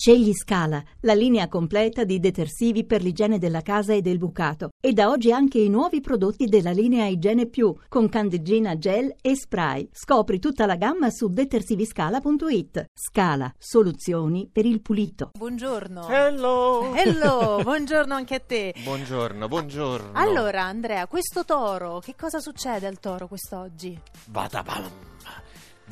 Scegli Scala, la linea completa di detersivi per l'igiene della casa e del bucato. E da oggi anche i nuovi prodotti della linea Igiene Più, con candeggina gel e spray. Scopri tutta la gamma su detersiviscala.it. Scala, soluzioni per il pulito. Buongiorno. Hello! Hello, buongiorno anche a te. Buongiorno, buongiorno. Allora, Andrea, questo toro, che cosa succede al toro quest'oggi? Vada bam.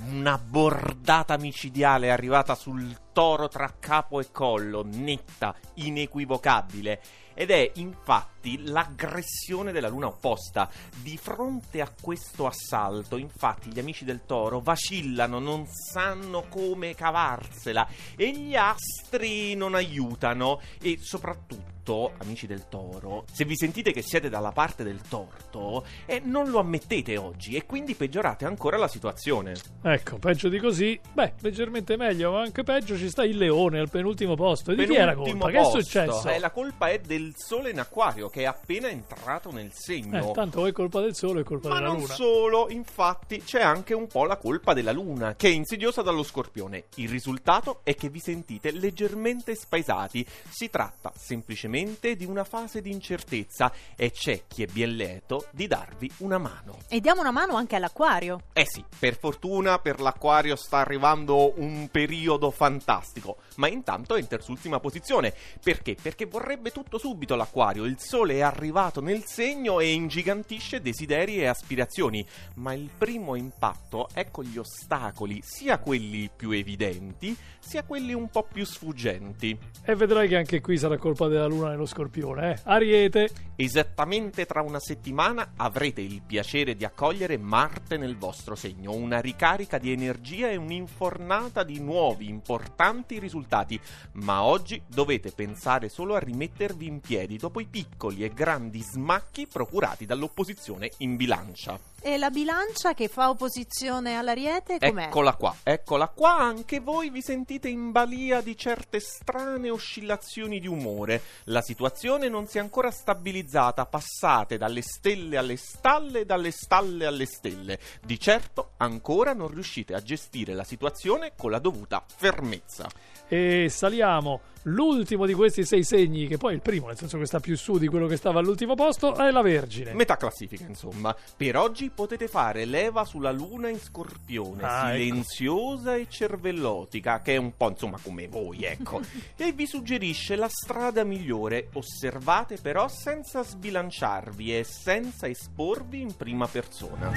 Una bordata micidiale arrivata sul toro tra capo e collo, netta, inequivocabile. Ed è infatti l'aggressione della luna opposta. Di fronte a questo assalto, infatti, gli amici del toro vacillano, non sanno come cavarsela e gli astri non aiutano e soprattutto amici del toro, se vi sentite che siete dalla parte del torto, eh, non lo ammettete oggi e quindi peggiorate ancora la situazione. Ecco, peggio di così, beh, leggermente meglio, ma anche peggio ci sta il leone al penultimo posto. E di chi è la colpa? Che è successo? Eh, la colpa è del sole in acquario che è appena entrato nel segno. Eh, tanto è colpa del sole, è colpa Ma della non luna. solo, infatti c'è anche un po' la colpa della luna, che è insidiosa dallo scorpione. Il risultato è che vi sentite leggermente spaesati. Si tratta semplicemente di una fase di incertezza e c'è chi è bien lieto di darvi una mano. E diamo una mano anche all'acquario. Eh sì, per fortuna per l'acquario sta arrivando un periodo fantastico, ma intanto è in terzultima posizione. Perché? Perché vorrebbe tutto subito l'acquario. Il sole è arrivato nel segno e ingigantisce desideri e aspirazioni, ma il primo impatto è con gli ostacoli, sia quelli più evidenti, sia quelli un po' più sfuggenti. E vedrai che anche qui sarà colpa della luna nello scorpione, eh? Ariete, Esattamente tra una settimana avrete il piacere di accogliere Marte nel vostro segno, una ricarica di energia e un'infornata di nuovi importanti risultati, ma oggi dovete pensare solo a rimettervi in piedi dopo i piccoli e grandi smacchi procurati dall'opposizione in bilancia. E la bilancia che fa opposizione all'ariete com'è? Eccola qua, eccola qua, anche voi vi sentite in balia di certe strane oscillazioni di umore. La situazione non si è ancora stabilizzata, passate dalle stelle alle stalle dalle stalle alle stelle. Di certo ancora non riuscite a gestire la situazione con la dovuta fermezza. e saliamo. L'ultimo di questi sei segni, che poi è il primo, nel senso che sta più su di quello che stava all'ultimo posto, è la Vergine. Metà classifica, insomma. Per oggi potete fare leva sulla luna in scorpione, Ah, ecco. silenziosa e cervellotica, che è un po' insomma come voi, ecco. e vi suggerisce la strada migliore. Osservate però senza sbilanciarvi e senza esporvi in prima persona.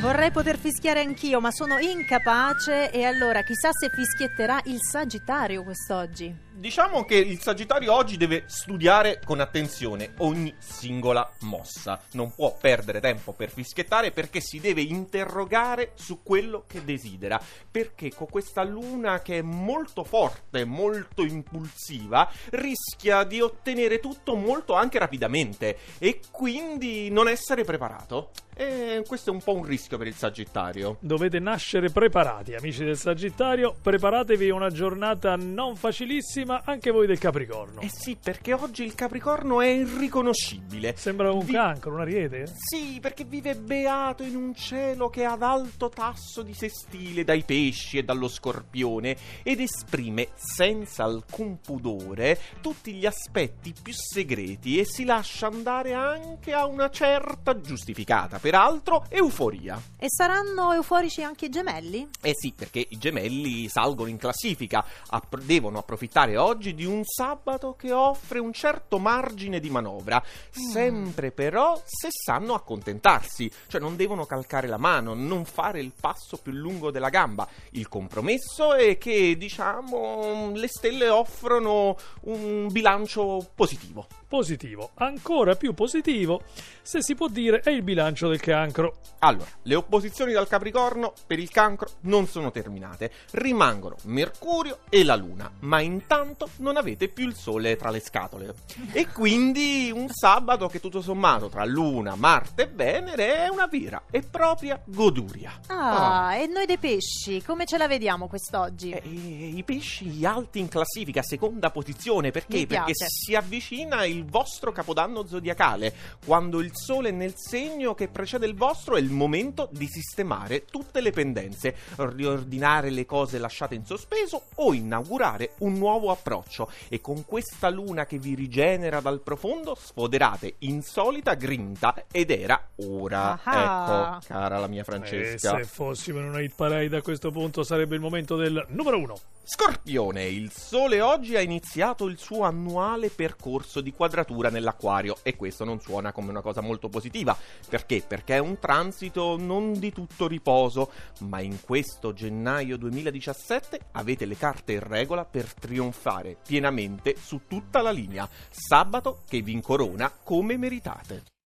Vorrei poter fischiare anch'io, ma sono incapace. E allora, chissà se fischietterà il Sagittario quest'oggi. Diciamo che il Sagittario oggi deve studiare con attenzione ogni singola mossa. Non può perdere tempo per fischiettare perché si deve interrogare su quello che desidera. Perché con questa luna che è molto forte, molto impulsiva, rischia di ottenere tutto molto anche rapidamente e quindi non essere preparato. E questo è un po' un rischio per il Sagittario. Dovete nascere preparati, amici del Sagittario. Preparatevi a una giornata non facilissima, anche voi del Capricorno. Eh sì, perché oggi il Capricorno è irriconoscibile. Sembra un Vi- cancro, un ariete. Sì, perché vive beato in un cielo che è ad alto tasso di sestile dai pesci e dallo scorpione ed esprime senza alcun pudore tutti gli aspetti più segreti e si lascia andare anche a una certa giustificata, peraltro, euforia. E saranno euforici anche i gemelli? Eh sì, perché i gemelli salgono in classifica, app- devono approfittare oggi di un sabato che offre un certo margine di manovra, sempre però se sanno accontentarsi, cioè non devono calcare la mano, non fare il passo più lungo della gamba. Il compromesso è che, diciamo, le stelle offrono un bilancio positivo. Positivo, ancora più positivo, se si può dire, è il bilancio del cancro. Allora, le opposizioni dal Capricorno per il cancro non sono terminate, rimangono Mercurio e la Luna, ma intanto non avete più il Sole tra le scatole. E quindi un sabato che tutto sommato tra Luna, Marte e Venere è una vera e propria goduria. Ah, e noi dei pesci, come ce la vediamo quest'oggi? Eh, I pesci alti in classifica, seconda posizione, perché? Perché si avvicina il il vostro capodanno zodiacale. Quando il sole è nel segno che precede il vostro è il momento di sistemare tutte le pendenze, riordinare le cose lasciate in sospeso o inaugurare un nuovo approccio. E con questa luna che vi rigenera dal profondo sfoderate insolita grinta ed era ora. Ah. Ecco, cara la mia E Francesca. se fossimo in una hit parade a questo punto sarebbe il momento del numero uno. Scorpione, il Sole oggi ha iniziato il suo annuale percorso di quadratura nell'acquario e questo non suona come una cosa molto positiva. Perché? Perché è un transito non di tutto riposo, ma in questo gennaio 2017 avete le carte in regola per trionfare pienamente su tutta la linea. Sabato che vi incorona come meritate.